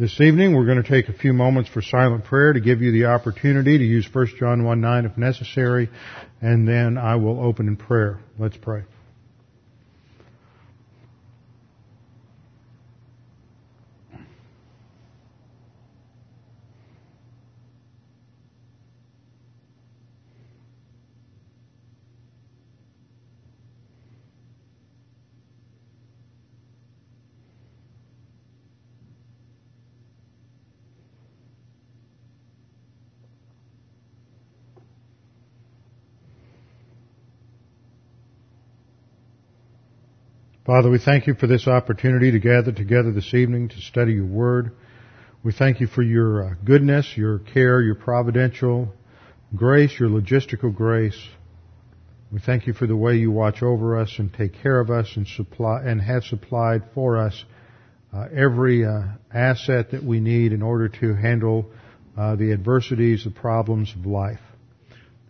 this evening, we're going to take a few moments for silent prayer to give you the opportunity to use 1 John 1 9 if necessary, and then I will open in prayer. Let's pray. Father, we thank you for this opportunity to gather together this evening to study your word. We thank you for your uh, goodness, your care, your providential grace, your logistical grace. We thank you for the way you watch over us and take care of us and supply and have supplied for us uh, every uh, asset that we need in order to handle uh, the adversities, the problems of life.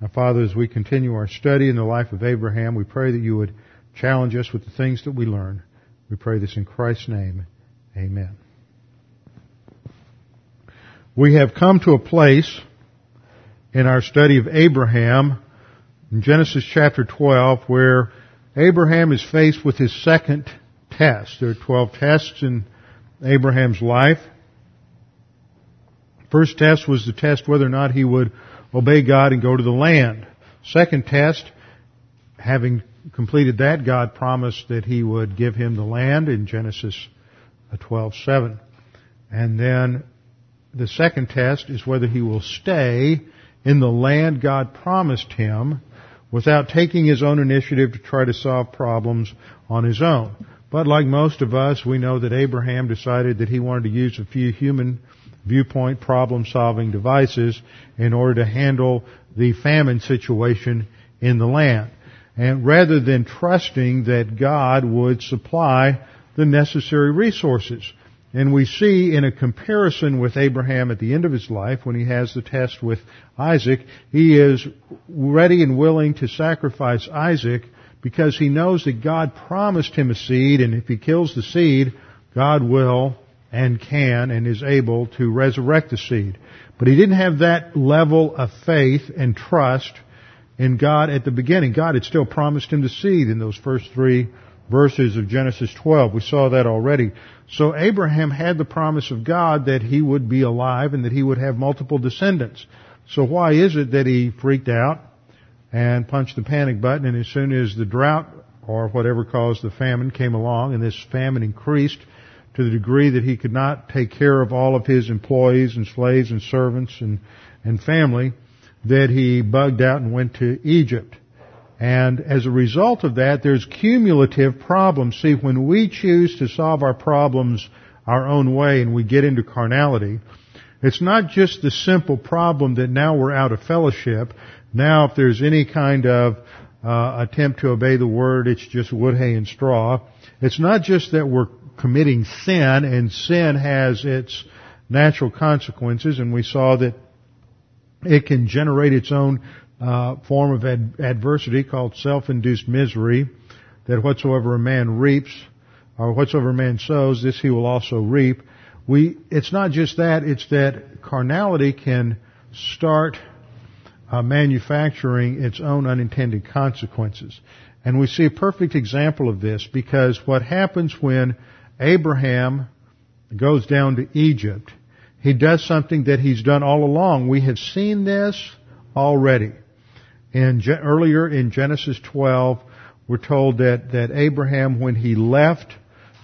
Now, Father, as we continue our study in the life of Abraham, we pray that you would challenge us with the things that we learn. We pray this in Christ's name. Amen. We have come to a place in our study of Abraham in Genesis chapter 12 where Abraham is faced with his second test. There are 12 tests in Abraham's life. First test was the test whether or not he would obey God and go to the land. Second test, having completed that, God promised that He would give him the land in Genesis uh, 12:7. And then the second test is whether he will stay in the land God promised him without taking his own initiative to try to solve problems on his own. But like most of us, we know that Abraham decided that he wanted to use a few human viewpoint problem solving devices in order to handle the famine situation in the land and rather than trusting that God would supply the necessary resources. And we see in a comparison with Abraham at the end of his life, when he has the test with Isaac, he is ready and willing to sacrifice Isaac because he knows that God promised him a seed, and if he kills the seed, God will and can and is able to resurrect the seed. But he didn't have that level of faith and trust in God at the beginning. God had still promised him the seed in those first three verses of Genesis 12. We saw that already. So Abraham had the promise of God that he would be alive and that he would have multiple descendants. So why is it that he freaked out and punched the panic button and as soon as the drought or whatever caused the famine came along and this famine increased to the degree that he could not take care of all of his employees and slaves and servants and, and family, that he bugged out and went to Egypt. And as a result of that, there's cumulative problems. See, when we choose to solve our problems our own way and we get into carnality, it's not just the simple problem that now we're out of fellowship. Now if there's any kind of uh, attempt to obey the word, it's just wood, hay, and straw. It's not just that we're committing sin and sin has its natural consequences and we saw that it can generate its own uh, form of ad- adversity called self-induced misery. That whatsoever a man reaps, or whatsoever a man sows, this he will also reap. We, it's not just that; it's that carnality can start uh, manufacturing its own unintended consequences. And we see a perfect example of this because what happens when Abraham goes down to Egypt he does something that he's done all along. We have seen this already. And earlier in Genesis 12, we're told that, that Abraham, when he left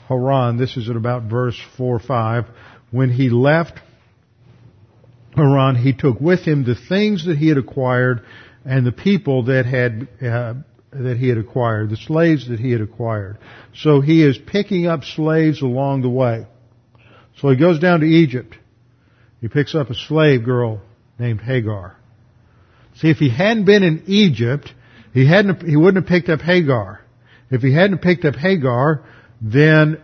Haran, this is at about verse 4 or 5, when he left Haran, he took with him the things that he had acquired and the people that had, uh, that he had acquired, the slaves that he had acquired. So he is picking up slaves along the way. So he goes down to Egypt. He picks up a slave girl named Hagar. See, if he hadn't been in Egypt, he hadn't, he wouldn't have picked up Hagar. If he hadn't picked up Hagar, then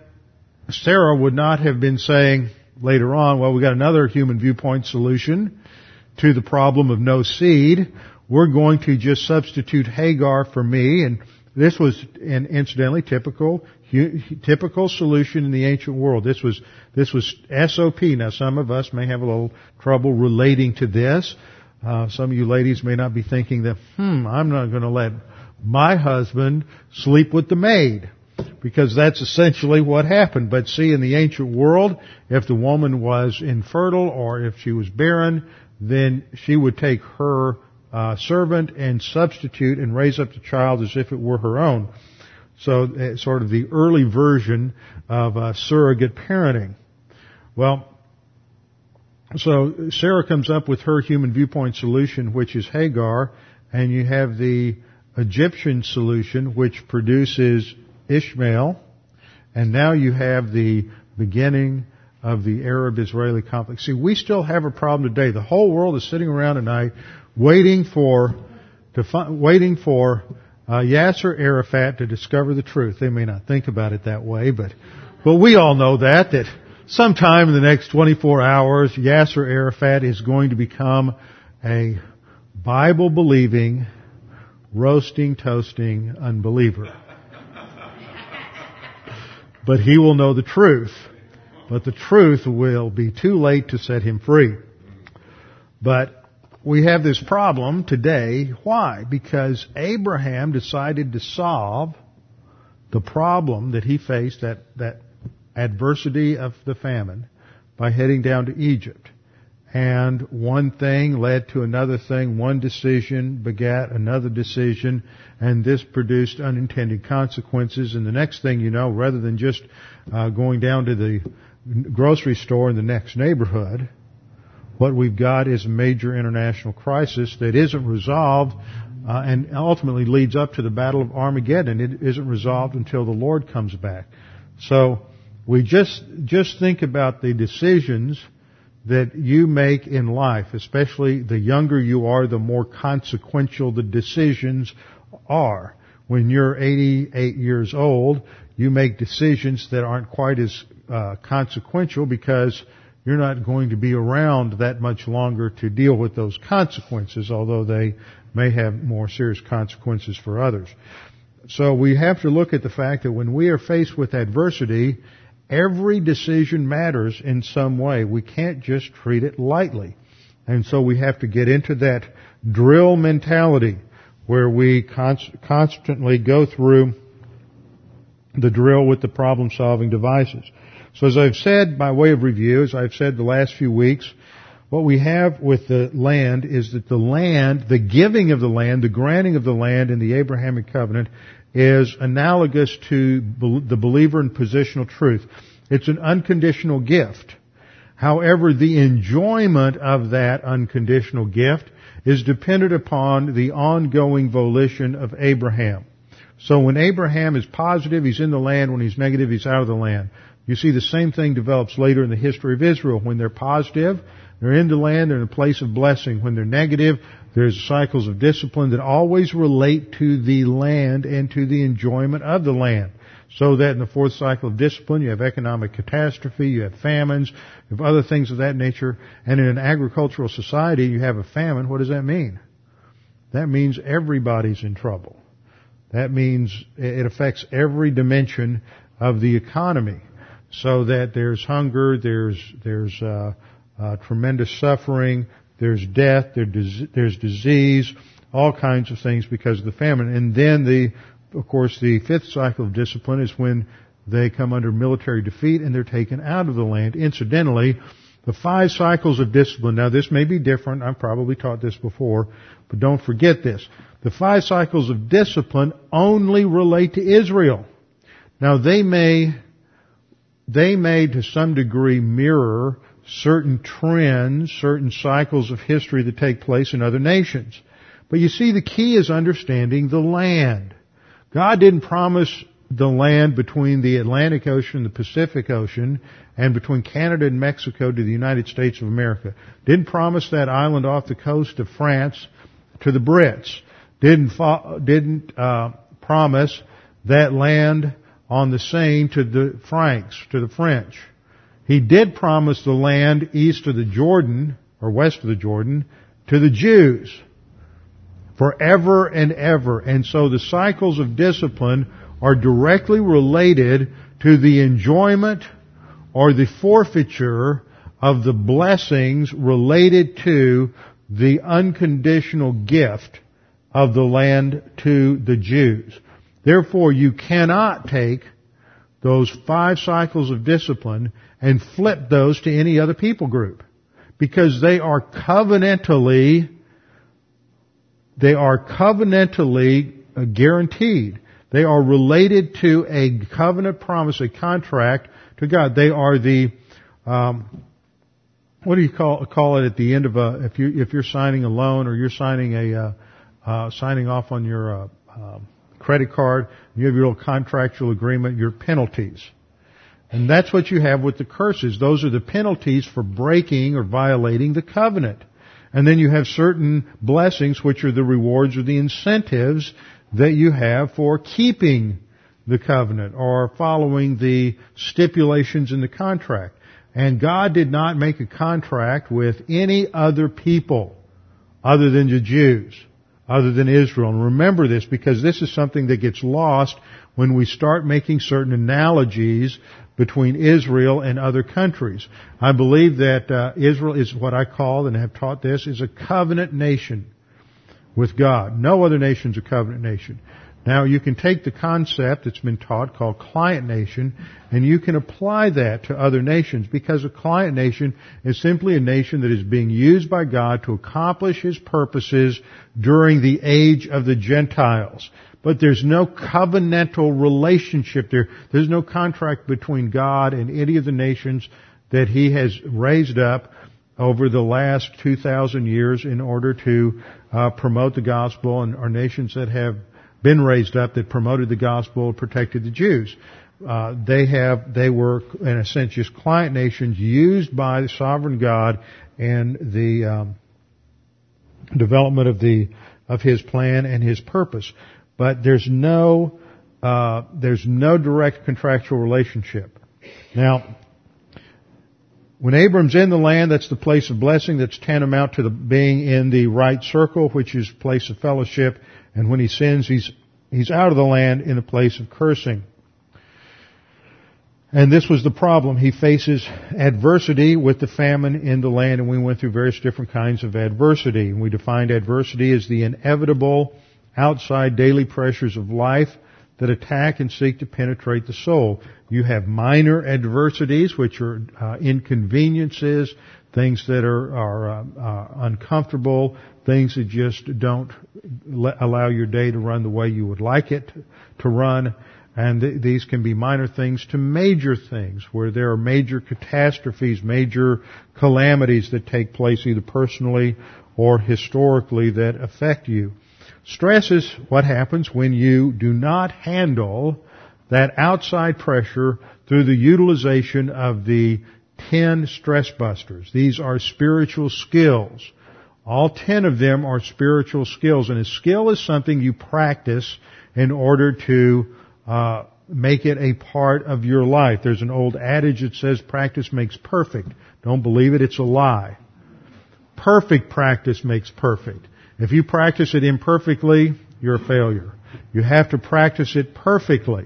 Sarah would not have been saying later on, well, we got another human viewpoint solution to the problem of no seed. We're going to just substitute Hagar for me and this was, and incidentally, typical typical solution in the ancient world. This was this was SOP. Now, some of us may have a little trouble relating to this. Uh, some of you ladies may not be thinking that, hmm, I'm not going to let my husband sleep with the maid. Because that's essentially what happened. But see, in the ancient world, if the woman was infertile or if she was barren, then she would take her uh, servant and substitute and raise up the child as if it were her own. So, uh, sort of the early version of uh, surrogate parenting. Well, so Sarah comes up with her human viewpoint solution, which is Hagar, and you have the Egyptian solution, which produces Ishmael, and now you have the beginning of the Arab-Israeli conflict. See, we still have a problem today. The whole world is sitting around tonight waiting for, to find, waiting for uh, Yasser Arafat to discover the truth. They may not think about it that way, but, but we all know that, that sometime in the next 24 hours, Yasser Arafat is going to become a Bible believing, roasting, toasting unbeliever. but he will know the truth. But the truth will be too late to set him free. But we have this problem today. Why? Because Abraham decided to solve the problem that he faced, that, that adversity of the famine, by heading down to Egypt. And one thing led to another thing, one decision begat another decision, and this produced unintended consequences. And the next thing you know, rather than just uh, going down to the grocery store in the next neighborhood, what we've got is a major international crisis that isn't resolved uh, and ultimately leads up to the Battle of Armageddon. It isn't resolved until the Lord comes back. So we just just think about the decisions that you make in life, especially the younger you are, the more consequential the decisions are. When you're 88 years old, you make decisions that aren't quite as uh, consequential because you're not going to be around that much longer to deal with those consequences, although they may have more serious consequences for others. So we have to look at the fact that when we are faced with adversity, every decision matters in some way. We can't just treat it lightly. And so we have to get into that drill mentality where we constantly go through the drill with the problem solving devices. So as I've said by way of review, as I've said the last few weeks, what we have with the land is that the land, the giving of the land, the granting of the land in the Abrahamic covenant is analogous to the believer in positional truth. It's an unconditional gift. However, the enjoyment of that unconditional gift is dependent upon the ongoing volition of Abraham. So when Abraham is positive, he's in the land. When he's negative, he's out of the land. You see the same thing develops later in the history of Israel. When they're positive, they're in the land, they're in a place of blessing. When they're negative, there's cycles of discipline that always relate to the land and to the enjoyment of the land. So that in the fourth cycle of discipline, you have economic catastrophe, you have famines, you have other things of that nature. And in an agricultural society, you have a famine. What does that mean? That means everybody's in trouble. That means it affects every dimension of the economy so that there's hunger, there's there's uh, uh, tremendous suffering, there's death, there's disease, all kinds of things because of the famine. And then the, of course, the fifth cycle of discipline is when they come under military defeat and they're taken out of the land. Incidentally, the five cycles of discipline, now this may be different, I've probably taught this before, but don't forget this. The five cycles of discipline only relate to Israel. Now they may they may to some degree mirror certain trends, certain cycles of history that take place in other nations. But you see, the key is understanding the land. God didn't promise the land between the Atlantic Ocean and the Pacific Ocean and between Canada and Mexico to the United States of America. Didn't promise that island off the coast of France to the Brits. Didn't fo- didn't uh, promise that land on the Seine to the Franks, to the French. He did promise the land east of the Jordan, or west of the Jordan, to the Jews. Forever and ever. And so the cycles of discipline are directly related to the enjoyment or the forfeiture of the blessings related to the unconditional gift of the land to the Jews. Therefore, you cannot take those five cycles of discipline and flip those to any other people group. Because they are covenantally, they are covenantally guaranteed. They are related to a covenant promise, a contract to God. They are the, um, what do you call call it at the end of a if you if you're signing a loan or you're signing a uh, uh, signing off on your uh, um, credit card, you have your little contractual agreement, your penalties. And that's what you have with the curses. Those are the penalties for breaking or violating the covenant. And then you have certain blessings, which are the rewards or the incentives that you have for keeping the covenant or following the stipulations in the contract. And God did not make a contract with any other people other than the Jews, other than Israel. And remember this because this is something that gets lost when we start making certain analogies between Israel and other countries. I believe that uh, Israel is what I call and have taught this is a covenant nation with God. No other nation is a covenant nation. Now you can take the concept that's been taught called client nation and you can apply that to other nations because a client nation is simply a nation that is being used by God to accomplish His purposes during the age of the Gentiles. But there's no covenantal relationship there. There's no contract between God and any of the nations that He has raised up over the last 2,000 years in order to uh, promote the gospel and are nations that have been raised up that promoted the gospel, protected the Jews. Uh, they have, they were, in a sense, just client nations used by the sovereign God and the um, development of the of His plan and His purpose. But there's no uh, there's no direct contractual relationship. Now, when Abram's in the land, that's the place of blessing. That's tantamount to the being in the right circle, which is place of fellowship. And when he sins, he's, he's out of the land in a place of cursing. And this was the problem. He faces adversity with the famine in the land, and we went through various different kinds of adversity. And we defined adversity as the inevitable outside daily pressures of life that attack and seek to penetrate the soul. You have minor adversities, which are uh, inconveniences, things that are, are uh, uh, uncomfortable, things that just don't allow your day to run the way you would like it to run. And th- these can be minor things to major things, where there are major catastrophes, major calamities that take place either personally or historically that affect you. Stress is what happens when you do not handle that outside pressure through the utilization of the 10 stress busters. These are spiritual skills. All 10 of them are spiritual skills, and a skill is something you practice in order to uh, make it a part of your life. There's an old adage that says practice makes perfect. Don't believe it, it's a lie. Perfect practice makes perfect. If you practice it imperfectly, you're a failure. You have to practice it perfectly.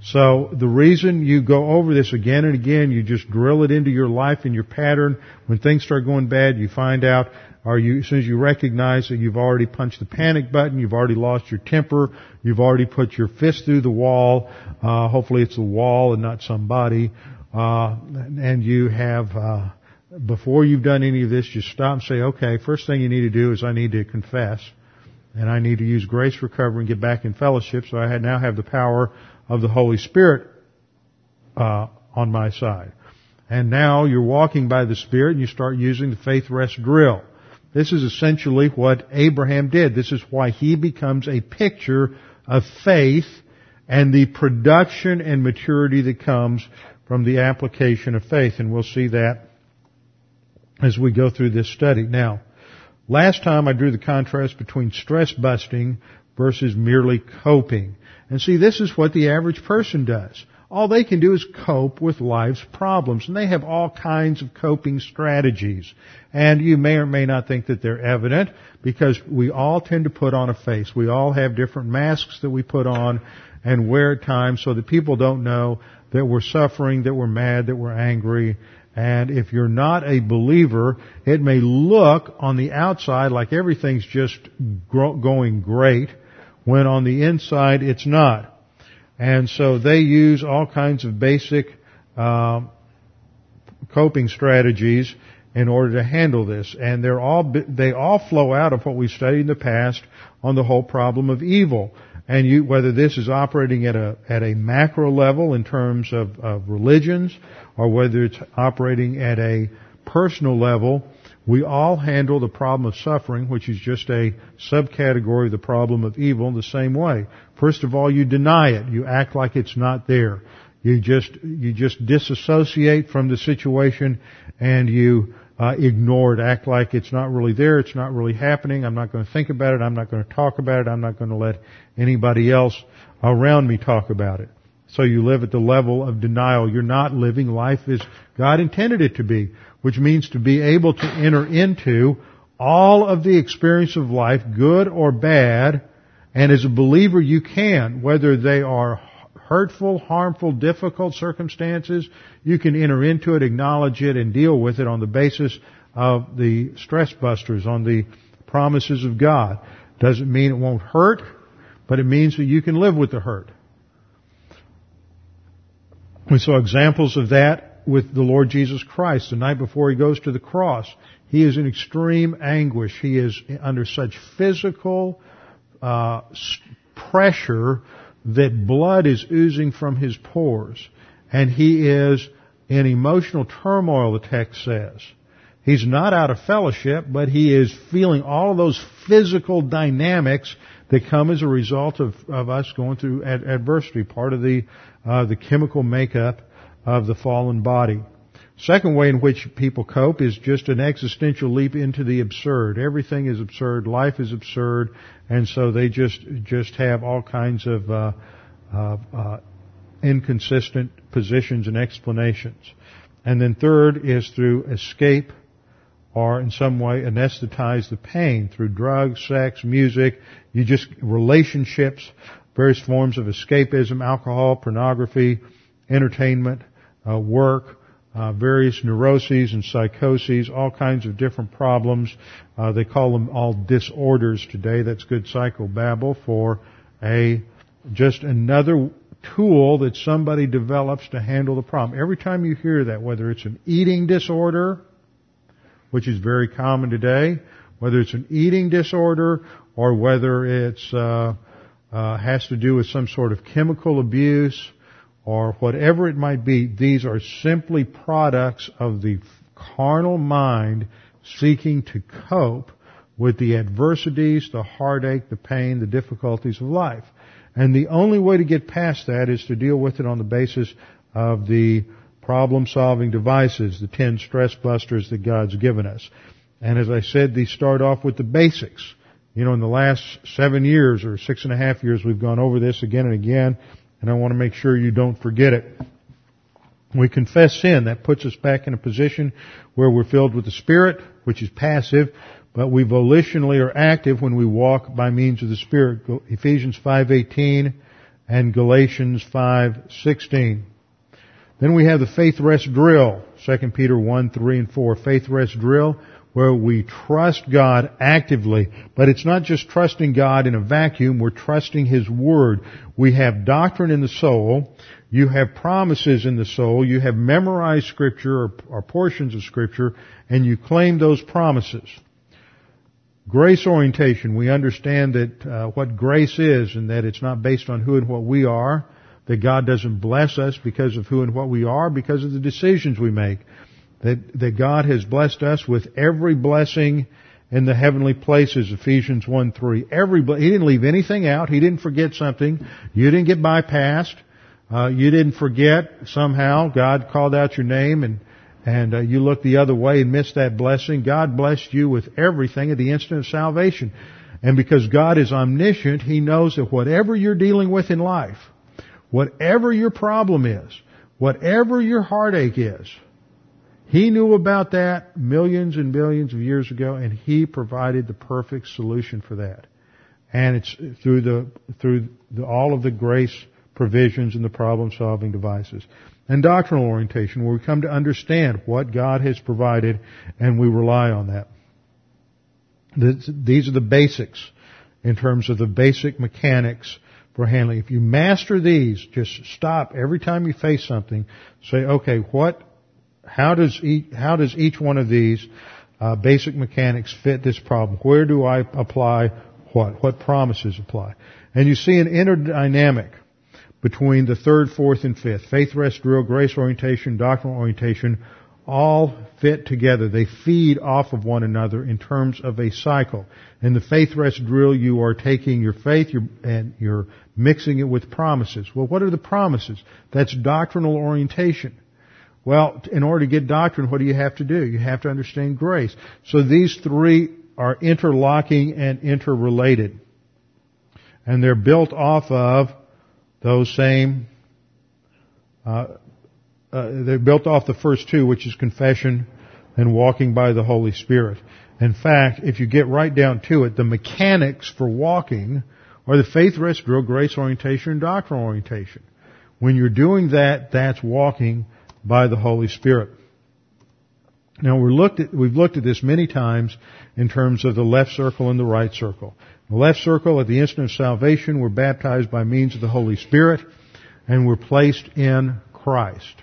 So the reason you go over this again and again, you just drill it into your life and your pattern. When things start going bad, you find out, or you, as soon as you recognize that you've already punched the panic button, you've already lost your temper, you've already put your fist through the wall, uh, hopefully it's the wall and not somebody, uh, and you have, uh, before you've done any of this, just stop and say, okay, first thing you need to do is I need to confess. And I need to use grace recovery and get back in fellowship so I now have the power of the Holy Spirit uh, on my side. And now you're walking by the Spirit and you start using the faith rest drill. This is essentially what Abraham did. This is why he becomes a picture of faith and the production and maturity that comes from the application of faith. And we'll see that as we go through this study. Now, last time I drew the contrast between stress busting versus merely coping. And see, this is what the average person does. All they can do is cope with life's problems. And they have all kinds of coping strategies. And you may or may not think that they're evident because we all tend to put on a face. We all have different masks that we put on and wear at times so that people don't know that we're suffering, that we're mad, that we're angry. And if you're not a believer, it may look on the outside like everything's just going great, when on the inside it's not. And so they use all kinds of basic uh, coping strategies in order to handle this. And they're all, they all flow out of what we studied in the past on the whole problem of evil. And you, whether this is operating at a, at a macro level in terms of, of religions, or whether it's operating at a personal level, we all handle the problem of suffering, which is just a subcategory of the problem of evil, the same way. First of all, you deny it. You act like it's not there. You just, you just disassociate from the situation and you uh, ignore it, act like it's not really there, it's not really happening, I'm not going to think about it, I'm not going to talk about it, I'm not going to let anybody else around me talk about it. So you live at the level of denial. You're not living life as God intended it to be, which means to be able to enter into all of the experience of life, good or bad, and as a believer you can, whether they are hurtful, harmful, difficult circumstances, you can enter into it, acknowledge it, and deal with it on the basis of the stress busters, on the promises of God. Doesn't mean it won't hurt, but it means that you can live with the hurt. We saw examples of that with the Lord Jesus Christ the night before he goes to the cross. He is in extreme anguish. He is under such physical uh, pressure that blood is oozing from his pores. And he is in emotional turmoil, the text says. He's not out of fellowship, but he is feeling all those physical dynamics that come as a result of, of us going through ad- adversity, part of the, uh, the chemical makeup of the fallen body. Second way in which people cope is just an existential leap into the absurd. Everything is absurd. Life is absurd. And so they just, just have all kinds of, uh, uh, uh, inconsistent positions and explanations. And then third is through escape or in some way anesthetize the pain through drugs, sex, music, you just, relationships, various forms of escapism, alcohol, pornography, entertainment, uh, work, uh, various neuroses and psychoses, all kinds of different problems. Uh, they call them all disorders today. That's good psychobabble for a just another tool that somebody develops to handle the problem. Every time you hear that, whether it's an eating disorder, which is very common today, whether it's an eating disorder or whether it's uh, uh, has to do with some sort of chemical abuse or whatever it might be, these are simply products of the carnal mind seeking to cope with the adversities, the heartache, the pain, the difficulties of life. And the only way to get past that is to deal with it on the basis of the problem solving devices, the 10 stress busters that God's given us. And as I said, these start off with the basics. You know, in the last seven years or six and a half years, we've gone over this again and again and I want to make sure you don't forget it. We confess sin. That puts us back in a position where we're filled with the Spirit, which is passive, but we volitionally are active when we walk by means of the Spirit. Ephesians 5.18 and Galatians 5.16. Then we have the faith rest drill, 2 Peter 1, 3, and 4. Faith rest drill where we trust God actively. But it's not just trusting God in a vacuum, we're trusting His Word. We have doctrine in the soul, you have promises in the soul, you have memorized Scripture or, or portions of Scripture, and you claim those promises. Grace orientation, we understand that uh, what grace is and that it's not based on who and what we are, that God doesn't bless us because of who and what we are, because of the decisions we make that, that God has blessed us with every blessing in the heavenly places, Ephesians 1 3. Everybody, he didn't leave anything out. He didn't forget something. You didn't get bypassed. Uh, you didn't forget somehow. God called out your name and, and uh, you looked the other way and missed that blessing. God blessed you with everything at the instant of salvation. And because God is omniscient, He knows that whatever you're dealing with in life, whatever your problem is, whatever your heartache is, he knew about that millions and billions of years ago, and he provided the perfect solution for that. And it's through the through the, all of the grace provisions and the problem-solving devices. And doctrinal orientation, where we come to understand what God has provided, and we rely on that. These are the basics in terms of the basic mechanics for handling. If you master these, just stop every time you face something. Say, okay, what how does each, how does each one of these uh, basic mechanics fit this problem? Where do I apply what? What promises apply? And you see an inner dynamic between the third, fourth, and fifth. Faith, rest, drill, grace orientation, doctrinal orientation, all fit together. They feed off of one another in terms of a cycle. In the faith rest drill, you are taking your faith and you're mixing it with promises. Well, what are the promises? That's doctrinal orientation. Well, in order to get doctrine, what do you have to do? You have to understand grace. So these three are interlocking and interrelated. And they're built off of those same, uh, uh, they're built off the first two, which is confession and walking by the Holy Spirit. In fact, if you get right down to it, the mechanics for walking are the faith rest drill, grace orientation, and doctrinal orientation. When you're doing that, that's walking by the Holy Spirit. Now at, we've looked at this many times in terms of the left circle and the right circle. The left circle, at the instant of salvation, we're baptized by means of the Holy Spirit, and we're placed in Christ.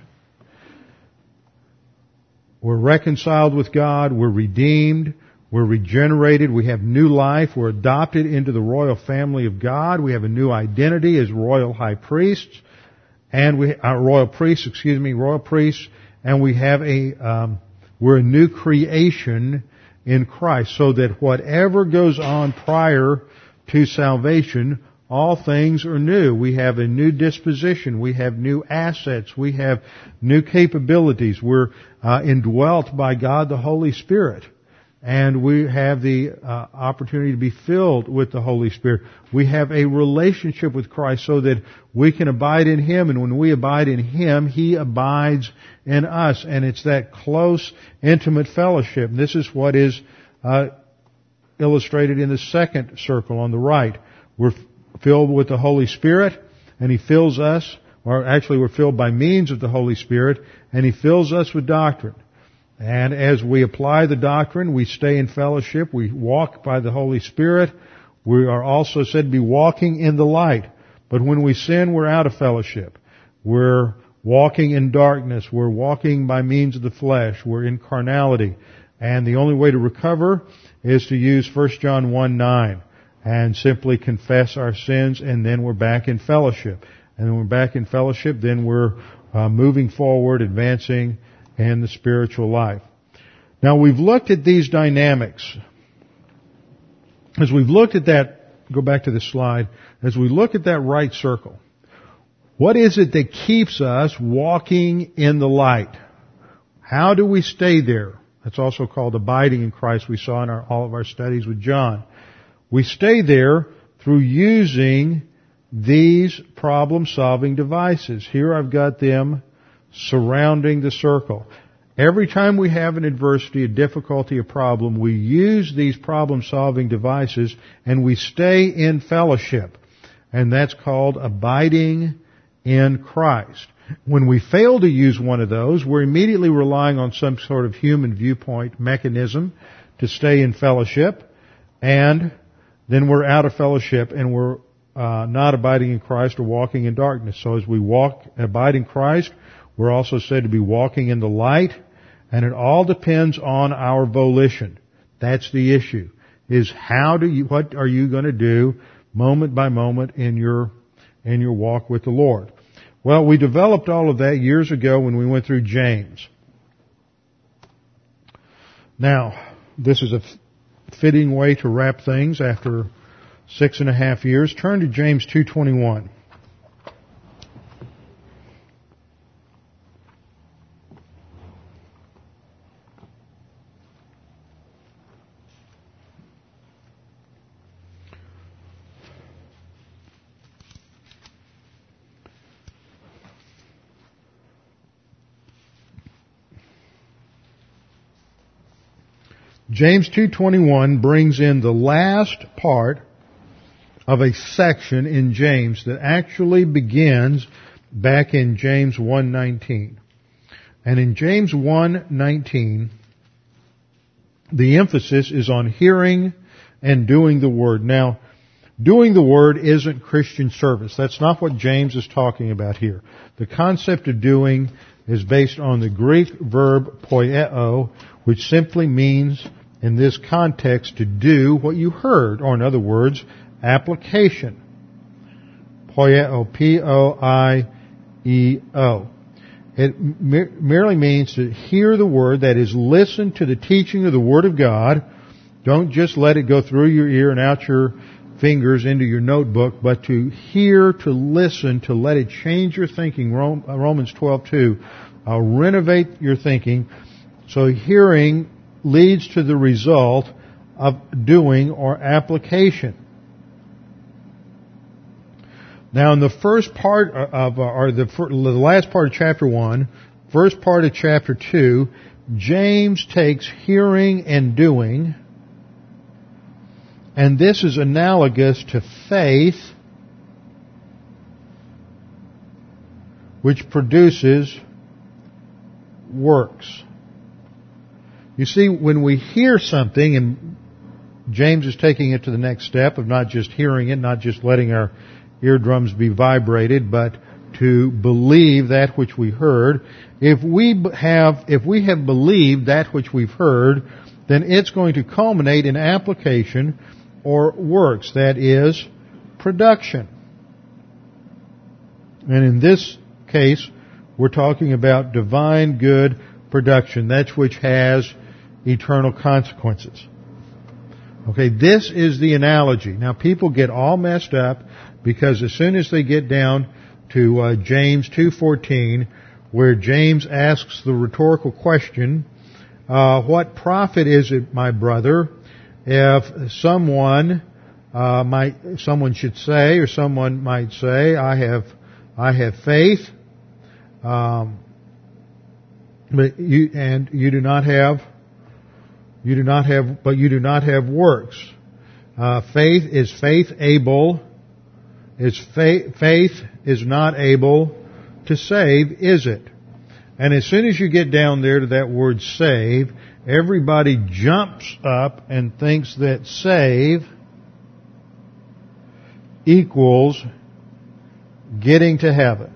We're reconciled with God, we're redeemed, we're regenerated, we have new life, we're adopted into the royal family of God, we have a new identity as royal high priests, and we are royal priests, excuse me, royal priests, and we have a um, we're a new creation in Christ, so that whatever goes on prior to salvation, all things are new. We have a new disposition. We have new assets. We have new capabilities. We're uh, indwelt by God the Holy Spirit and we have the uh, opportunity to be filled with the Holy Spirit. We have a relationship with Christ so that we can abide in Him, and when we abide in Him, He abides in us, and it's that close, intimate fellowship. This is what is uh, illustrated in the second circle on the right. We're filled with the Holy Spirit, and He fills us, or actually we're filled by means of the Holy Spirit, and He fills us with doctrine. And as we apply the doctrine, we stay in fellowship, we walk by the Holy Spirit. We are also said to be walking in the light. But when we sin, we're out of fellowship. We're walking in darkness. We're walking by means of the flesh. We're in carnality. And the only way to recover is to use 1 John 1 9 and simply confess our sins and then we're back in fellowship. And when we're back in fellowship, then we're uh, moving forward, advancing, and the spiritual life. Now we've looked at these dynamics. As we've looked at that, go back to the slide, as we look at that right circle, what is it that keeps us walking in the light? How do we stay there? That's also called abiding in Christ. We saw in our, all of our studies with John. We stay there through using these problem solving devices. Here I've got them surrounding the circle. Every time we have an adversity, a difficulty, a problem, we use these problem solving devices and we stay in fellowship. And that's called abiding in Christ. When we fail to use one of those, we're immediately relying on some sort of human viewpoint mechanism to stay in fellowship, and then we're out of fellowship and we're uh, not abiding in Christ or walking in darkness. So as we walk, abide in Christ, we're also said to be walking in the light, and it all depends on our volition. That's the issue. Is how do you, what are you going to do moment by moment in your, in your walk with the Lord? Well, we developed all of that years ago when we went through James. Now, this is a fitting way to wrap things after six and a half years. Turn to James 221. James 2:21 brings in the last part of a section in James that actually begins back in James 1:19. And in James 1:19 the emphasis is on hearing and doing the word. Now, doing the word isn't Christian service. That's not what James is talking about here. The concept of doing is based on the Greek verb poieo, which simply means in this context to do what you heard, or in other words, application. Poieo, P-O-I-E-O. It merely means to hear the word, that is, listen to the teaching of the word of God. Don't just let it go through your ear and out your fingers into your notebook, but to hear, to listen, to let it change your thinking. Romans 12:2, uh, renovate your thinking. So hearing leads to the result of doing or application. Now, in the first part of, uh, or the, the last part of chapter 1, first part of chapter 2, James takes hearing and doing, and this is analogous to faith, which produces works. You see, when we hear something, and James is taking it to the next step of not just hearing it, not just letting our eardrums be vibrated, but to believe that which we heard. If we have, if we have believed that which we've heard, then it's going to culminate in application or works, that is, production. And in this case, we're talking about divine good production, that which has eternal consequences. Okay, this is the analogy. Now people get all messed up because as soon as they get down to uh, James 2.14, where James asks the rhetorical question, uh, what profit is it, my brother, if someone uh, might, someone should say, or someone might say, I have, I have faith, um, but you, and you do not have you do not have, but you do not have works. Uh, faith is faith able. Is faith, faith is not able to save, is it? And as soon as you get down there to that word save, everybody jumps up and thinks that save equals getting to heaven.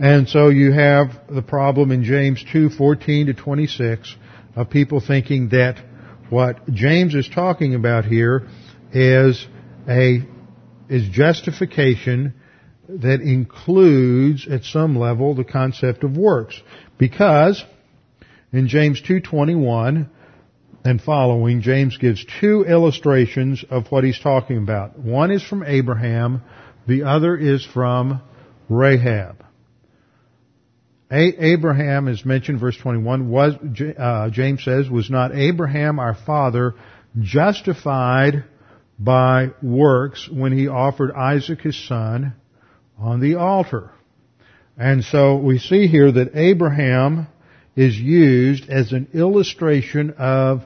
And so you have the problem in James 2:14 to 26 of people thinking that what James is talking about here is a is justification that includes at some level the concept of works because in James 2:21 and following James gives two illustrations of what he's talking about. One is from Abraham, the other is from Rahab. Abraham is mentioned, verse 21, was, uh, James says, was not Abraham our father justified by works when he offered Isaac his son on the altar? And so we see here that Abraham is used as an illustration of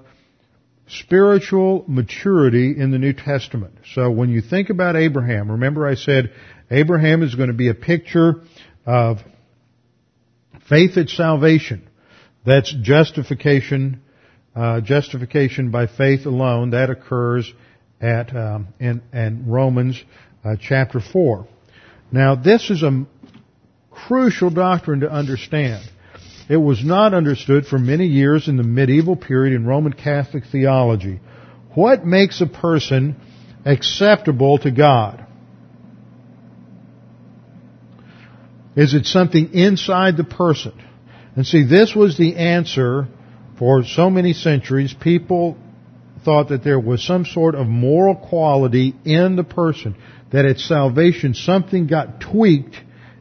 spiritual maturity in the New Testament. So when you think about Abraham, remember I said Abraham is going to be a picture of Faith at salvation. That's justification, uh, justification by faith alone. That occurs at um, in, in, Romans uh, chapter four. Now, this is a crucial doctrine to understand. It was not understood for many years in the medieval period in Roman Catholic theology. What makes a person acceptable to God? Is it something inside the person? And see, this was the answer for so many centuries. People thought that there was some sort of moral quality in the person, that at salvation something got tweaked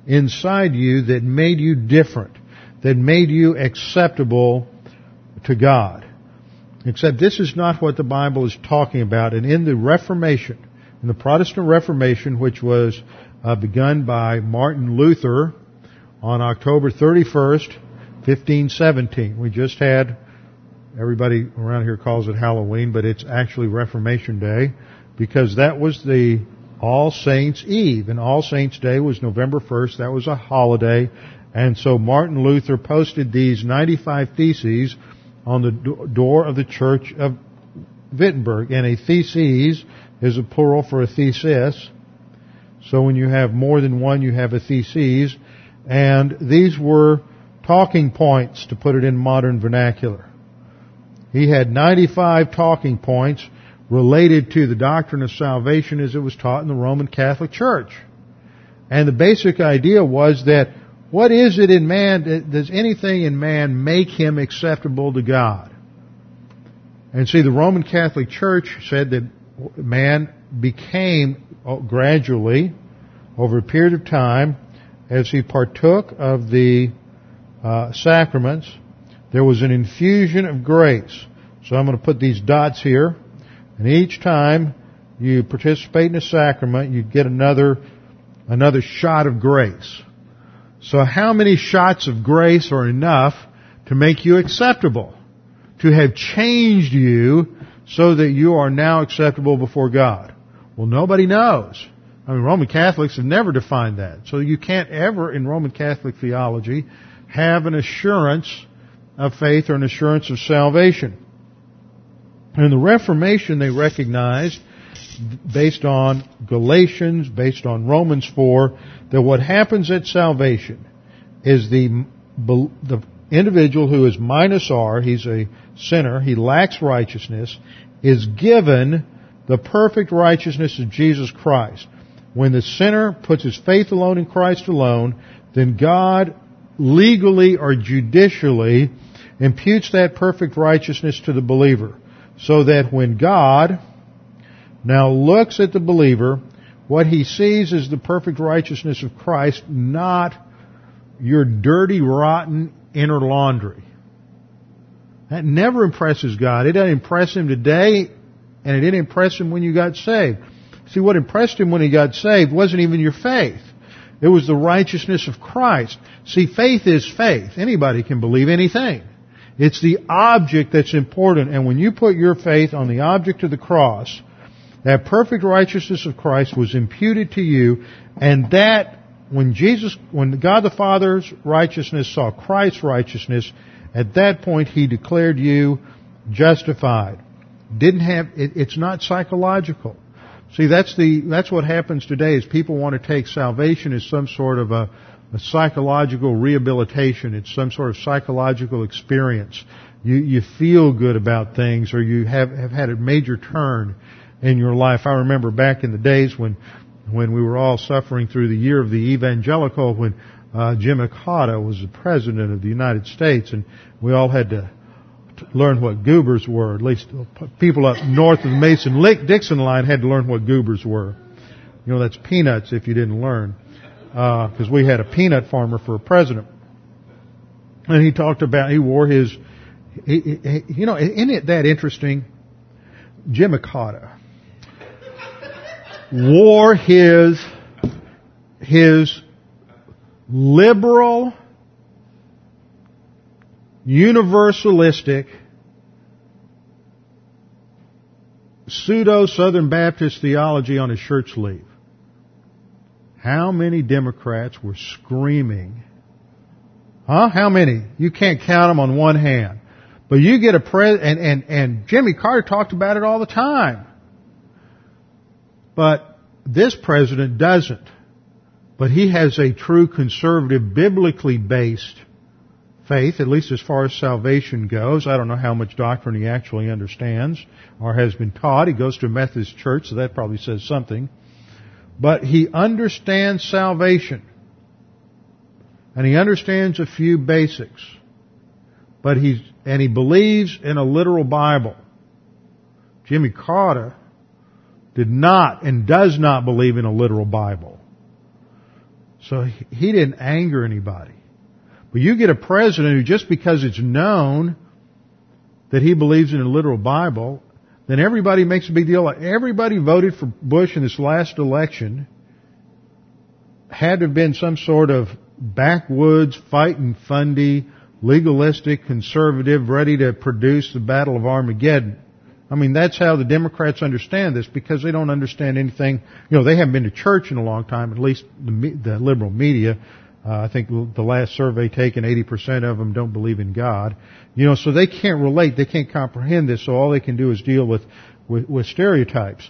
inside you that made you different, that made you acceptable to God. Except this is not what the Bible is talking about. And in the Reformation, in the Protestant Reformation, which was uh, begun by Martin Luther on October 31st, 1517, we just had Everybody around here calls it Halloween, but it's actually Reformation Day because that was the All Saints Eve and All Saints Day was November 1st. That was a holiday. And so Martin Luther posted these 95 theses on the door of the church of Wittenberg. And a thesis is a plural for a thesis. So when you have more than one, you have a thesis. And these were talking points, to put it in modern vernacular. He had 95 talking points related to the doctrine of salvation as it was taught in the Roman Catholic Church. And the basic idea was that what is it in man, does anything in man make him acceptable to God? And see, the Roman Catholic Church said that man became gradually, over a period of time, as he partook of the uh, sacraments, there was an infusion of grace. So I'm going to put these dots here, and each time you participate in a sacrament, you get another another shot of grace. So how many shots of grace are enough to make you acceptable? To have changed you so that you are now acceptable before God? Well, nobody knows. I mean, Roman Catholics have never defined that. So you can't ever, in Roman Catholic theology, have an assurance of faith or an assurance of salvation. In the Reformation, they recognized, based on Galatians, based on Romans 4, that what happens at salvation is the, the individual who is minus R, he's a sinner, he lacks righteousness, is given the perfect righteousness of Jesus Christ. When the sinner puts his faith alone in Christ alone, then God legally or judicially imputes that perfect righteousness to the believer. So that when God now looks at the believer, what he sees is the perfect righteousness of Christ, not your dirty, rotten inner laundry. That never impresses God. It doesn't impress Him today, and it didn't impress Him when you got saved. See, what impressed Him when He got saved wasn't even your faith. It was the righteousness of Christ. See, faith is faith. Anybody can believe anything. It's the object that's important. And when you put your faith on the object of the cross, that perfect righteousness of Christ was imputed to you, and that when Jesus, when God the Father's righteousness saw Christ's righteousness, at that point He declared you justified. Didn't have, it, it's not psychological. See, that's the, that's what happens today is people want to take salvation as some sort of a, a psychological rehabilitation. It's some sort of psychological experience. You, you feel good about things or you have, have had a major turn in your life. I remember back in the days when, when we were all suffering through the year of the evangelical when uh, Jimmy Carter was the president of the United States and we all had to learn what goobers were. At least people up north of the Mason Lake Dixon line had to learn what goobers were. You know, that's peanuts if you didn't learn because uh, we had a peanut farmer for a president. And he talked about, he wore his, he, he, you know, isn't it that interesting? Jimmy Carter wore his, his liberal, universalistic, pseudo Southern Baptist theology on his shirt sleeve. How many Democrats were screaming? Huh? How many? You can't count them on one hand. But you get a pres and, and, and Jimmy Carter talked about it all the time. But this president doesn't. But he has a true conservative, biblically based faith, at least as far as salvation goes. I don't know how much doctrine he actually understands or has been taught. He goes to a Methodist church, so that probably says something but he understands salvation. And he understands a few basics. but he's, and he believes in a literal Bible. Jimmy Carter did not and does not believe in a literal Bible. So he didn't anger anybody. But you get a president who just because it's known that he believes in a literal Bible, then everybody makes a big deal. Everybody voted for Bush in this last election had to have been some sort of backwoods, fighting fundy, legalistic, conservative, ready to produce the Battle of Armageddon. I mean, that's how the Democrats understand this because they don't understand anything. You know, they haven't been to church in a long time, at least the, the liberal media. Uh, I think the last survey taken, 80% of them don't believe in God. You know, so they can't relate, they can't comprehend this, so all they can do is deal with, with, with stereotypes.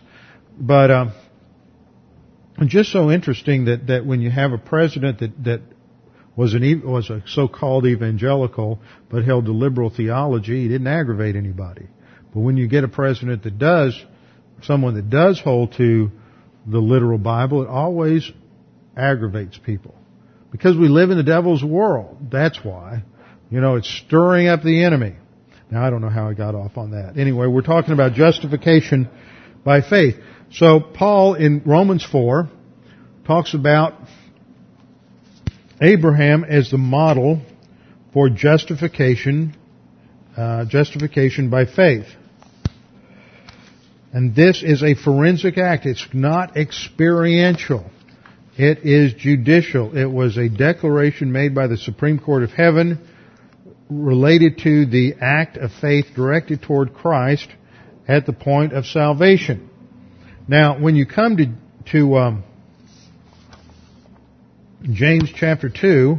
But, um, just so interesting that, that when you have a president that, that was an, was a so-called evangelical, but held to liberal theology, he didn't aggravate anybody. But when you get a president that does, someone that does hold to the literal Bible, it always aggravates people. Because we live in the devil's world. That's why. You know, it's stirring up the enemy. Now I don't know how I got off on that. Anyway, we're talking about justification by faith. So Paul in Romans 4 talks about Abraham as the model for justification, uh, justification by faith. And this is a forensic act. It's not experiential. It is judicial. It was a declaration made by the Supreme Court of Heaven related to the act of faith directed toward Christ at the point of salvation. Now, when you come to, to um, James chapter 2,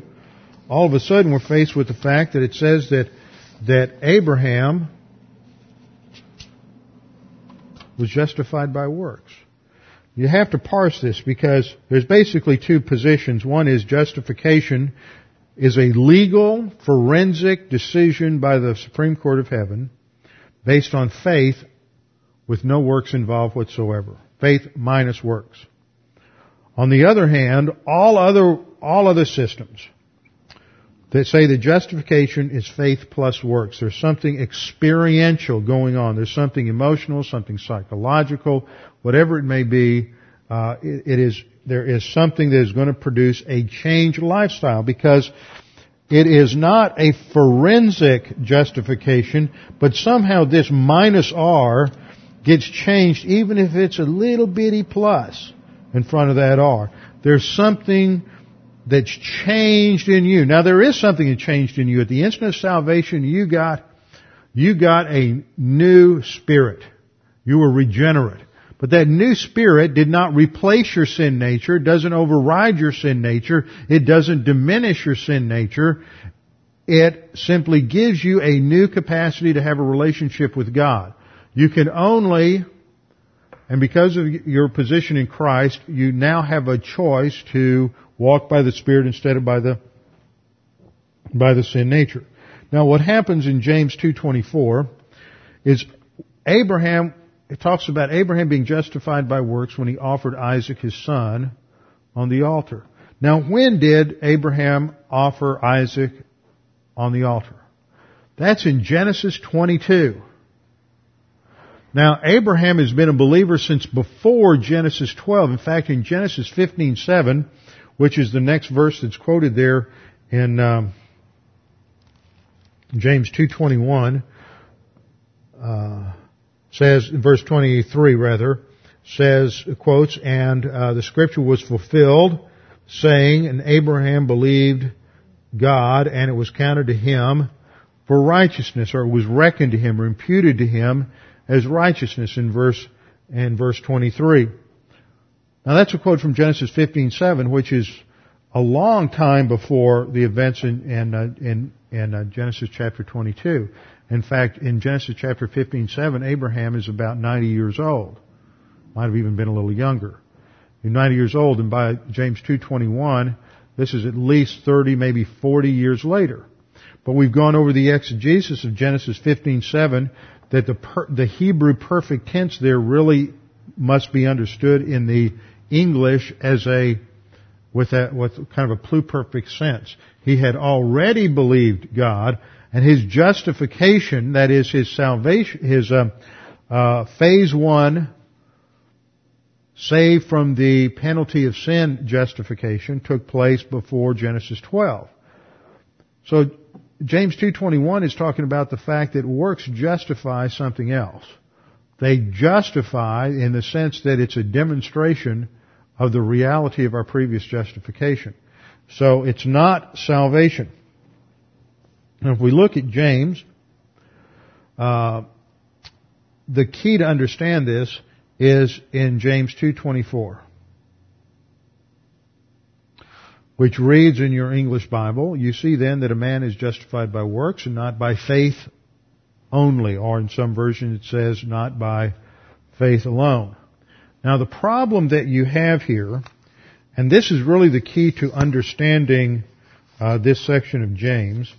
all of a sudden we're faced with the fact that it says that, that Abraham was justified by works. You have to parse this because there's basically two positions. One is justification is a legal forensic decision by the Supreme Court of Heaven based on faith with no works involved whatsoever. Faith minus works. On the other hand, all other, all other systems that say that justification is faith plus works. There's something experiential going on. There's something emotional, something psychological, whatever it may be. Uh, it, it is there is something that is going to produce a changed lifestyle because it is not a forensic justification, but somehow this minus R gets changed even if it's a little bitty plus in front of that R. There's something that's changed in you. Now there is something that changed in you. At the instant of salvation, you got, you got a new spirit. You were regenerate. But that new spirit did not replace your sin nature, it doesn't override your sin nature, it doesn't diminish your sin nature. It simply gives you a new capacity to have a relationship with God. You can only, and because of your position in Christ, you now have a choice to walk by the Spirit instead of by the, by the sin nature. Now what happens in James 2.24 is Abraham, it talks about Abraham being justified by works when he offered Isaac his son on the altar. Now when did Abraham offer Isaac on the altar? That's in Genesis 22. Now, Abraham has been a believer since before Genesis 12. In fact, in Genesis 15:7, which is the next verse that's quoted there in um, James 2:21, uh, says verse 23 rather says quotes and uh, the scripture was fulfilled, saying, "And Abraham believed God, and it was counted to him for righteousness, or it was reckoned to him, or imputed to him." As righteousness in verse, in verse 23. Now that's a quote from Genesis 15:7, which is a long time before the events in, in, uh, in, in uh, Genesis chapter 22. In fact, in Genesis chapter 15:7, Abraham is about 90 years old. Might have even been a little younger. He's 90 years old, and by James 2:21, this is at least 30, maybe 40 years later. But we've gone over the exegesis of Genesis 15:7 that the, per, the Hebrew perfect tense there really must be understood in the English as a, with a, with kind of a pluperfect sense. He had already believed God, And his justification, that is his salvation, his uh, uh, phase one, saved from the penalty of sin justification, took place before Genesis 12. So James 2.21 is talking about the fact that works justify something else. They justify in the sense that it's a demonstration of the reality of our previous justification. So it's not salvation. Now if we look at James, uh, the key to understand this is in James 2.24 which reads in your English Bible, you see then that a man is justified by works and not by faith only, or in some versions it says not by faith alone. Now the problem that you have here, and this is really the key to understanding uh, this section of James,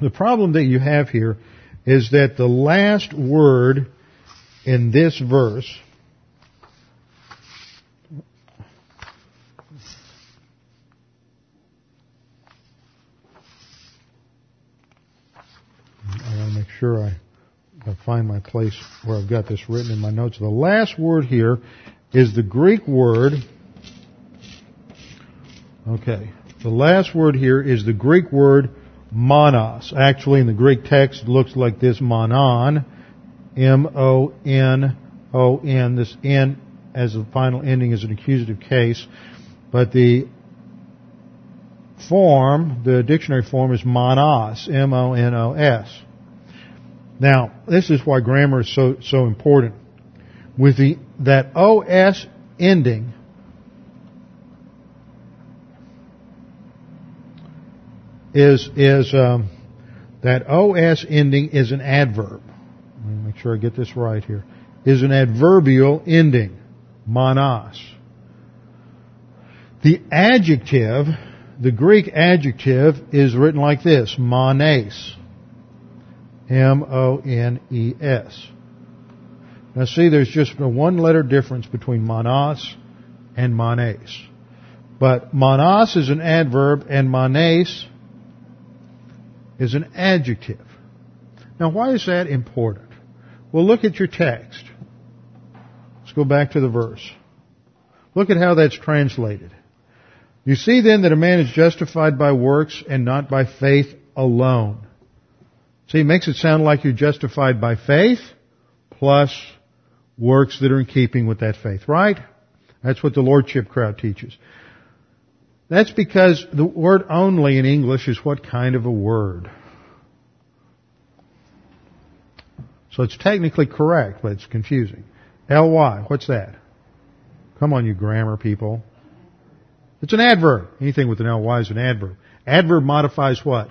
the problem that you have here is that the last word in this verse sure I, I find my place where I've got this written in my notes. The last word here is the Greek word. Okay. The last word here is the Greek word monos. Actually, in the Greek text, it looks like this monon. M-O-N-O-N. This N as the final ending is an accusative case. But the form, the dictionary form is monos. M-O-N-O-S. Now, this is why grammar is so, so important. With the, that OS ending, is, is, um, that OS ending is an adverb. Let me make sure I get this right here. Is an adverbial ending. Monos. The adjective, the Greek adjective is written like this, mones. M-O-N-E-S. Now see, there's just a one letter difference between monos and mones. But monos is an adverb and mones is an adjective. Now why is that important? Well look at your text. Let's go back to the verse. Look at how that's translated. You see then that a man is justified by works and not by faith alone. See, it makes it sound like you're justified by faith plus works that are in keeping with that faith, right? That's what the Lordship crowd teaches. That's because the word only in English is what kind of a word? So it's technically correct, but it's confusing. L-Y, what's that? Come on, you grammar people. It's an adverb. Anything with an L-Y is an adverb. Adverb modifies what?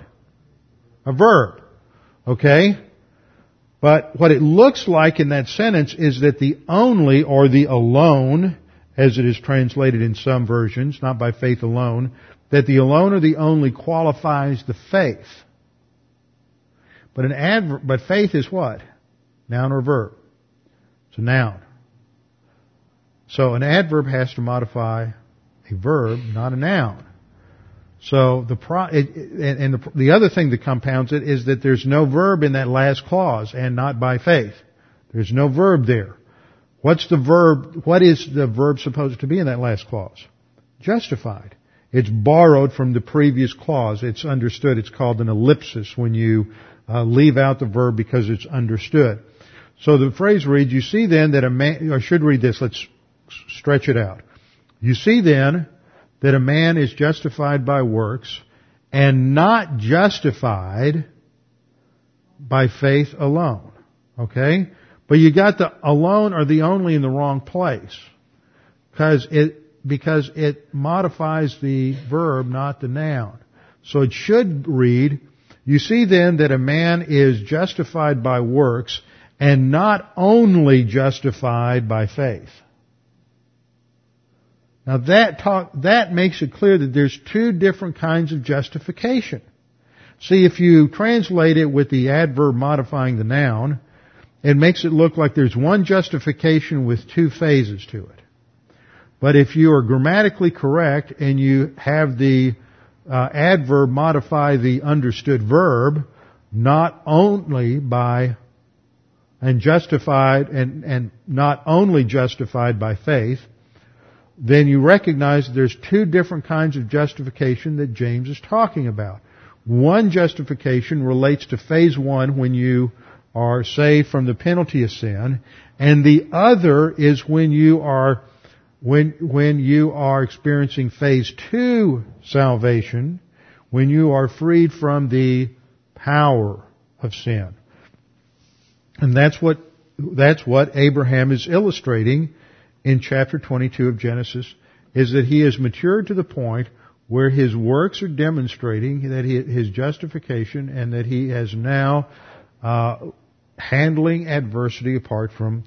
A verb. Okay? But what it looks like in that sentence is that the only or the alone, as it is translated in some versions, not by faith alone, that the alone or the only qualifies the faith. But an adverb, but faith is what? Noun or verb? It's a noun. So an adverb has to modify a verb, not a noun. So the pro, it, and the, the other thing that compounds it is that there's no verb in that last clause, and not by faith. There's no verb there. What's the verb? What is the verb supposed to be in that last clause? Justified. It's borrowed from the previous clause. It's understood. It's called an ellipsis when you uh, leave out the verb because it's understood. So the phrase reads, "You see then that a man." I should read this. Let's stretch it out. You see then that a man is justified by works and not justified by faith alone. Okay? But you got the alone or the only in the wrong place. Because it, because it modifies the verb, not the noun. So it should read, you see then that a man is justified by works and not only justified by faith. Now that talk, that makes it clear that there's two different kinds of justification. See, if you translate it with the adverb modifying the noun, it makes it look like there's one justification with two phases to it. But if you are grammatically correct and you have the uh, adverb modify the understood verb not only by and justified and, and not only justified by faith, then you recognize there's two different kinds of justification that James is talking about. One justification relates to phase one when you are saved from the penalty of sin, and the other is when you are when when you are experiencing phase two salvation, when you are freed from the power of sin. And that's what that's what Abraham is illustrating in chapter 22 of Genesis is that he has matured to the point where his works are demonstrating that he, his justification and that he has now uh, handling adversity apart from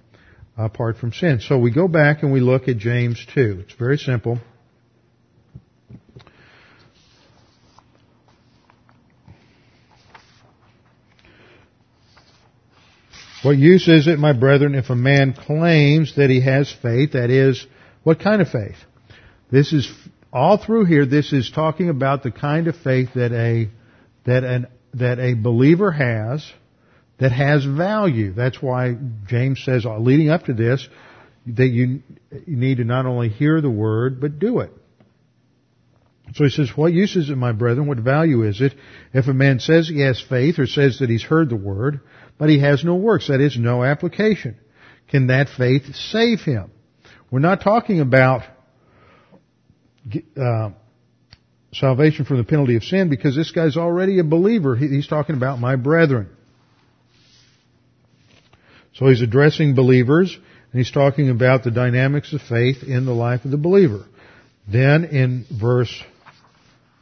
apart from sin. So we go back and we look at James 2. It's very simple. What use is it, my brethren, if a man claims that he has faith, that is, what kind of faith? This is, all through here, this is talking about the kind of faith that a, that an, that a believer has, that has value. That's why James says, uh, leading up to this, that you, you need to not only hear the word, but do it. So he says, what use is it, my brethren? What value is it if a man says he has faith or says that he's heard the word, but he has no works. That is, no application. Can that faith save him? We're not talking about uh, salvation from the penalty of sin because this guy's already a believer. He's talking about my brethren. So he's addressing believers and he's talking about the dynamics of faith in the life of the believer. Then in verse,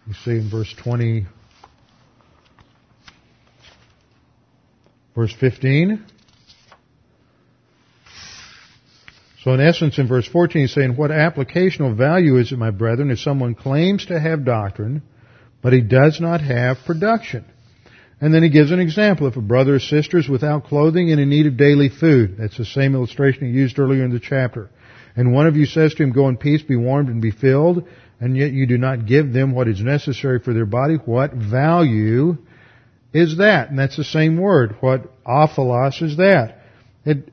you see in verse 20, Verse 15. So in essence, in verse 14, he's saying, what applicational value is it, my brethren, if someone claims to have doctrine, but he does not have production? And then he gives an example. If a brother or sister is without clothing and in need of daily food, that's the same illustration he used earlier in the chapter. And one of you says to him, go in peace, be warmed and be filled, and yet you do not give them what is necessary for their body, what value is that? And that's the same word. What ophelos is that? It,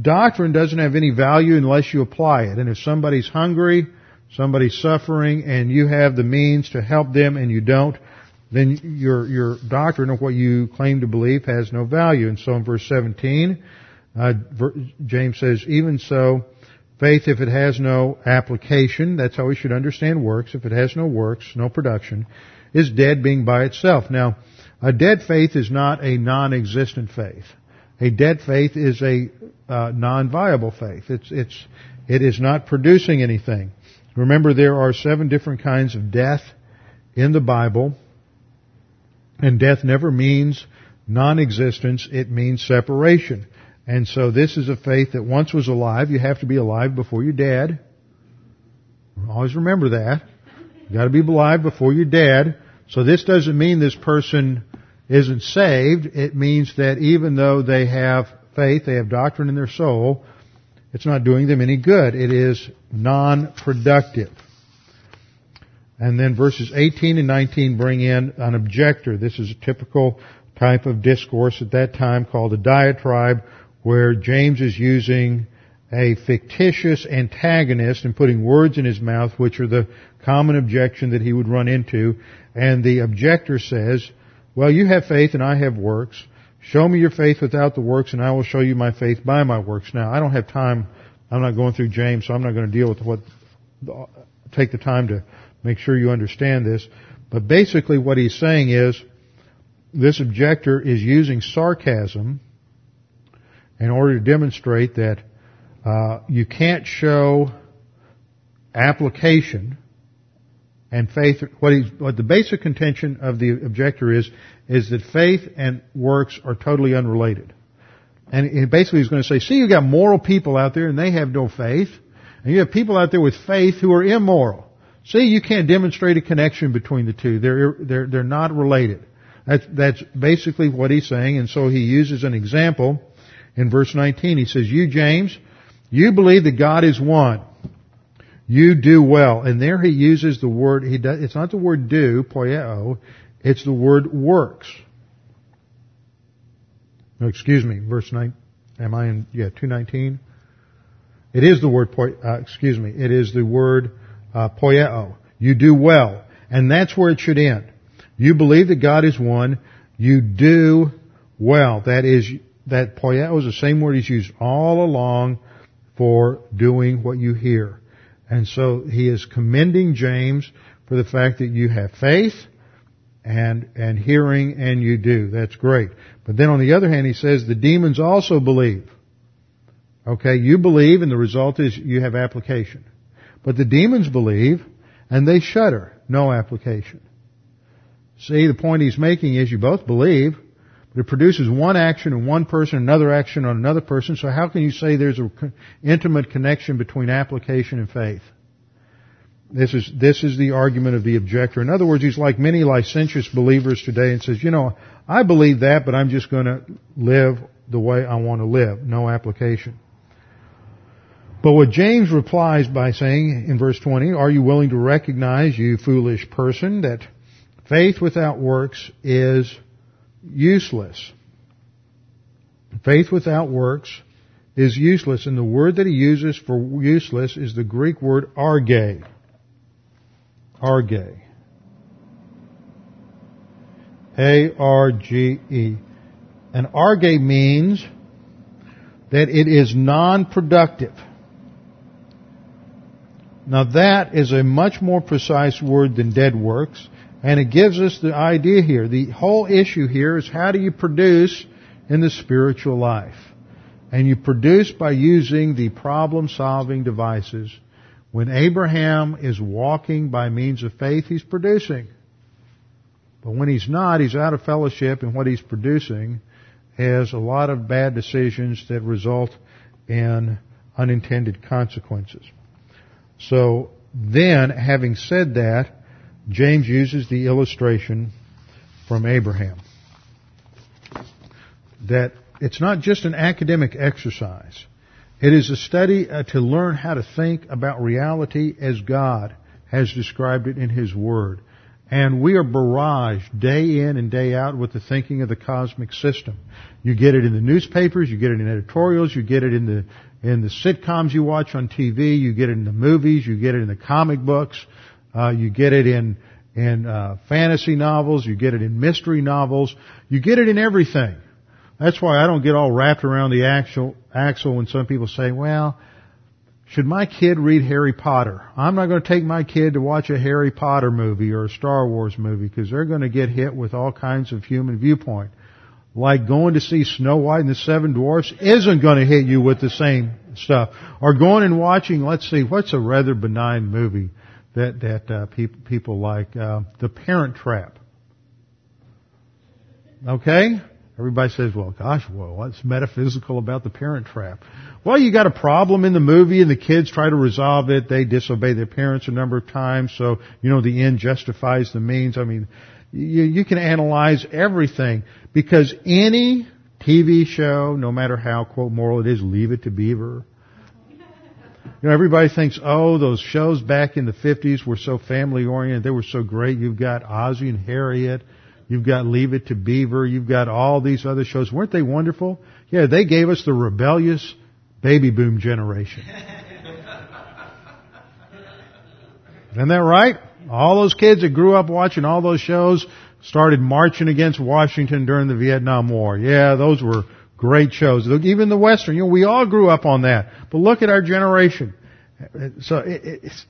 doctrine doesn't have any value unless you apply it. And if somebody's hungry, somebody's suffering, and you have the means to help them and you don't, then your, your doctrine of what you claim to believe has no value. And so in verse 17, uh, James says, even so, faith, if it has no application, that's how we should understand works, if it has no works, no production, is dead being by itself. Now, a dead faith is not a non-existent faith. A dead faith is a uh, non-viable faith. It's it's it is not producing anything. Remember, there are seven different kinds of death in the Bible, and death never means non-existence. It means separation. And so this is a faith that once was alive. You have to be alive before you're dead. Always remember that. You got to be alive before you're dead. So this doesn't mean this person isn't saved, it means that even though they have faith, they have doctrine in their soul, it's not doing them any good. It is non-productive. And then verses 18 and 19 bring in an objector. This is a typical type of discourse at that time called a diatribe where James is using a fictitious antagonist and putting words in his mouth which are the common objection that he would run into. And the objector says, well, you have faith and I have works. Show me your faith without the works and I will show you my faith by my works. Now, I don't have time. I'm not going through James, so I'm not going to deal with what, take the time to make sure you understand this. But basically what he's saying is, this objector is using sarcasm in order to demonstrate that uh, you can't show application and faith, what, what the basic contention of the objector is, is that faith and works are totally unrelated. And basically he's going to say, see, you've got moral people out there and they have no faith. And you have people out there with faith who are immoral. See, you can't demonstrate a connection between the two. They're, they're, they're not related. That's, that's basically what he's saying. And so he uses an example in verse 19. He says, you, James, you believe that God is one. You do well. And there he uses the word, he does, it's not the word do, poieo, it's the word works. No, excuse me, verse 9, am I in, yeah, 219? It is the word, uh, excuse me, it is the word uh, poieo. You do well. And that's where it should end. You believe that God is one. You do well. That is, that poieo is the same word he's used all along for doing what you hear. And so he is commending James for the fact that you have faith and, and hearing and you do. That's great. But then on the other hand, he says the demons also believe. Okay, you believe and the result is you have application. But the demons believe and they shudder. No application. See, the point he's making is you both believe, but it produces one action in one person, another action on another person. So how can you say there's an intimate connection between application and faith? This is, this is the argument of the objector. In other words, he's like many licentious believers today and says, you know, I believe that, but I'm just going to live the way I want to live. No application. But what James replies by saying in verse 20, are you willing to recognize, you foolish person, that faith without works is useless. Faith without works is useless, and the word that he uses for useless is the Greek word arge. Arge. A-R-G-E. And arge means that it is non-productive. Now that is a much more precise word than dead works. And it gives us the idea here. The whole issue here is how do you produce in the spiritual life? And you produce by using the problem solving devices. When Abraham is walking by means of faith, he's producing. But when he's not, he's out of fellowship and what he's producing has a lot of bad decisions that result in unintended consequences. So then, having said that, James uses the illustration from Abraham. That it's not just an academic exercise. It is a study uh, to learn how to think about reality as God has described it in His Word. And we are barraged day in and day out with the thinking of the cosmic system. You get it in the newspapers, you get it in editorials, you get it in the in the sitcoms you watch on TV, you get it in the movies, you get it in the comic books, uh, you get it in in uh, fantasy novels. You get it in mystery novels. You get it in everything. That's why I don't get all wrapped around the axle, axle when some people say, well, should my kid read Harry Potter? I'm not going to take my kid to watch a Harry Potter movie or a Star Wars movie because they're going to get hit with all kinds of human viewpoint. Like going to see Snow White and the Seven Dwarfs isn't going to hit you with the same stuff. Or going and watching, let's see, what's a rather benign movie? That that uh, pe- people like uh, the Parent Trap. Okay, everybody says, "Well, gosh, well, what's metaphysical about the Parent Trap?" Well, you got a problem in the movie, and the kids try to resolve it. They disobey their parents a number of times, so you know the end justifies the means. I mean, you, you can analyze everything because any TV show, no matter how quote moral it is, leave it to Beaver you know, everybody thinks, oh, those shows back in the 50s were so family oriented. They were so great. You've got Ozzie and Harriet. You've got Leave It to Beaver. You've got all these other shows. Weren't they wonderful? Yeah, they gave us the rebellious baby boom generation. Isn't that right? All those kids that grew up watching all those shows started marching against Washington during the Vietnam War. Yeah, those were Great shows. Even the Western, you know, we all grew up on that. But look at our generation. So it, it's,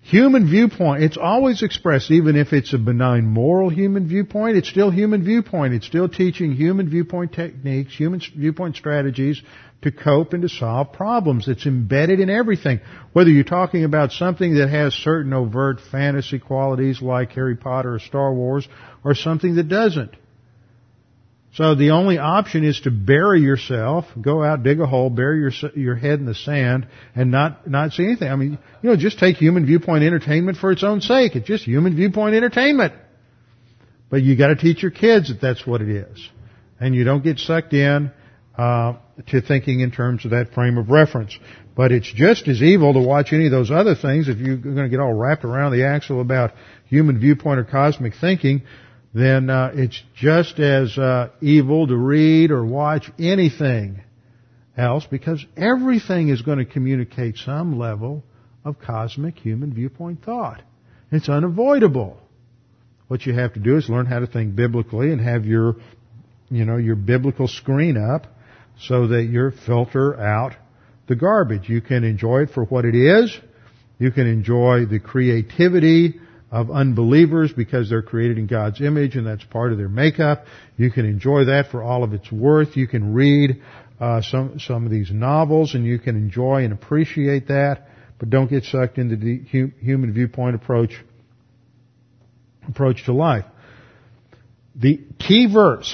human viewpoint, it's always expressed, even if it's a benign moral human viewpoint, it's still human viewpoint. It's still teaching human viewpoint techniques, human viewpoint strategies to cope and to solve problems. It's embedded in everything. Whether you're talking about something that has certain overt fantasy qualities like Harry Potter or Star Wars, or something that doesn't. So the only option is to bury yourself, go out, dig a hole, bury your your head in the sand, and not not see anything. I mean, you know, just take human viewpoint entertainment for its own sake. It's just human viewpoint entertainment. But you got to teach your kids that that's what it is, and you don't get sucked in uh, to thinking in terms of that frame of reference. But it's just as evil to watch any of those other things if you're going to get all wrapped around the axle about human viewpoint or cosmic thinking. Then uh, it's just as uh, evil to read or watch anything else because everything is going to communicate some level of cosmic human viewpoint thought. It's unavoidable. What you have to do is learn how to think biblically and have your, you know, your biblical screen up so that you filter out the garbage. You can enjoy it for what it is. You can enjoy the creativity of unbelievers because they're created in God's image and that's part of their makeup. You can enjoy that for all of its worth. You can read uh, some some of these novels and you can enjoy and appreciate that, but don't get sucked into the human viewpoint approach approach to life. The key verse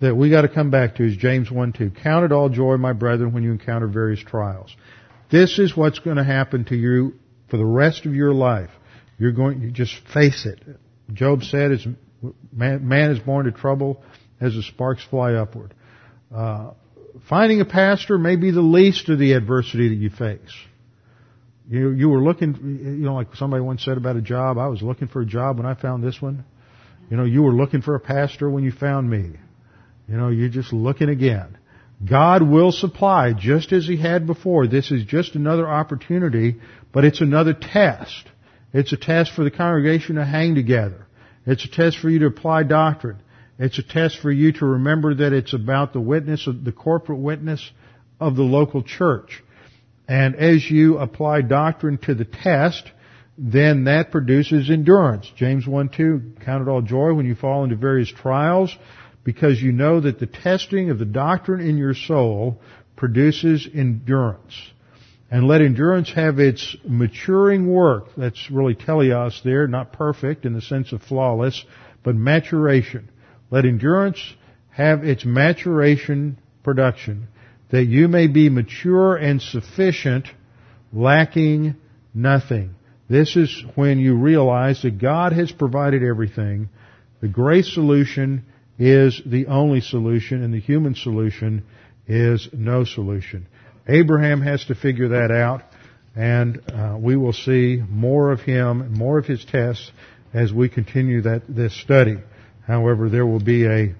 that we got to come back to is James 1 2. Count it all joy, my brethren, when you encounter various trials. This is what's going to happen to you for the rest of your life. You're going, you just face it. Job said, "As man, man is born to trouble as the sparks fly upward." Uh, finding a pastor may be the least of the adversity that you face. You, you were looking, you know, like somebody once said about a job, I was looking for a job when I found this one. You know, you were looking for a pastor when you found me. You know, you're just looking again. God will supply just as He had before. This is just another opportunity, but it's another test. It's a test for the congregation to hang together. It's a test for you to apply doctrine. It's a test for you to remember that it's about the witness of the corporate witness of the local church. And as you apply doctrine to the test, then that produces endurance. James 1 2, count it all joy when you fall into various trials, because you know that the testing of the doctrine in your soul produces endurance. And let endurance have its maturing work. That's really teleos there, not perfect in the sense of flawless, but maturation. Let endurance have its maturation production that you may be mature and sufficient, lacking nothing. This is when you realize that God has provided everything. The grace solution is the only solution and the human solution is no solution. Abraham has to figure that out and uh, we will see more of him, more of his tests as we continue that this study. However, there will be a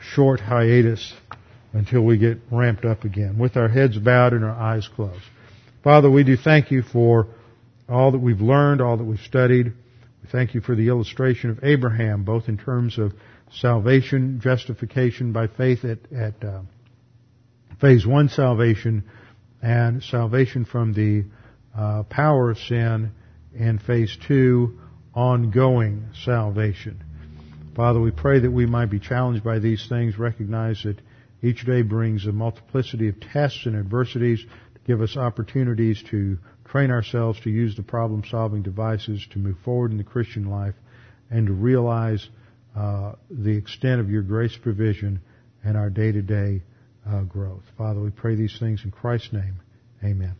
short hiatus until we get ramped up again with our heads bowed and our eyes closed. Father, we do thank you for all that we've learned, all that we've studied. We thank you for the illustration of Abraham, both in terms of salvation, justification by faith at, at uh, phase one salvation, and salvation from the uh, power of sin and phase two, ongoing salvation. Father, we pray that we might be challenged by these things, recognize that each day brings a multiplicity of tests and adversities to give us opportunities to train ourselves to use the problem solving devices to move forward in the Christian life and to realize uh, the extent of your grace provision and our day to day Uh, growth. Father, we pray these things in Christ's name. Amen.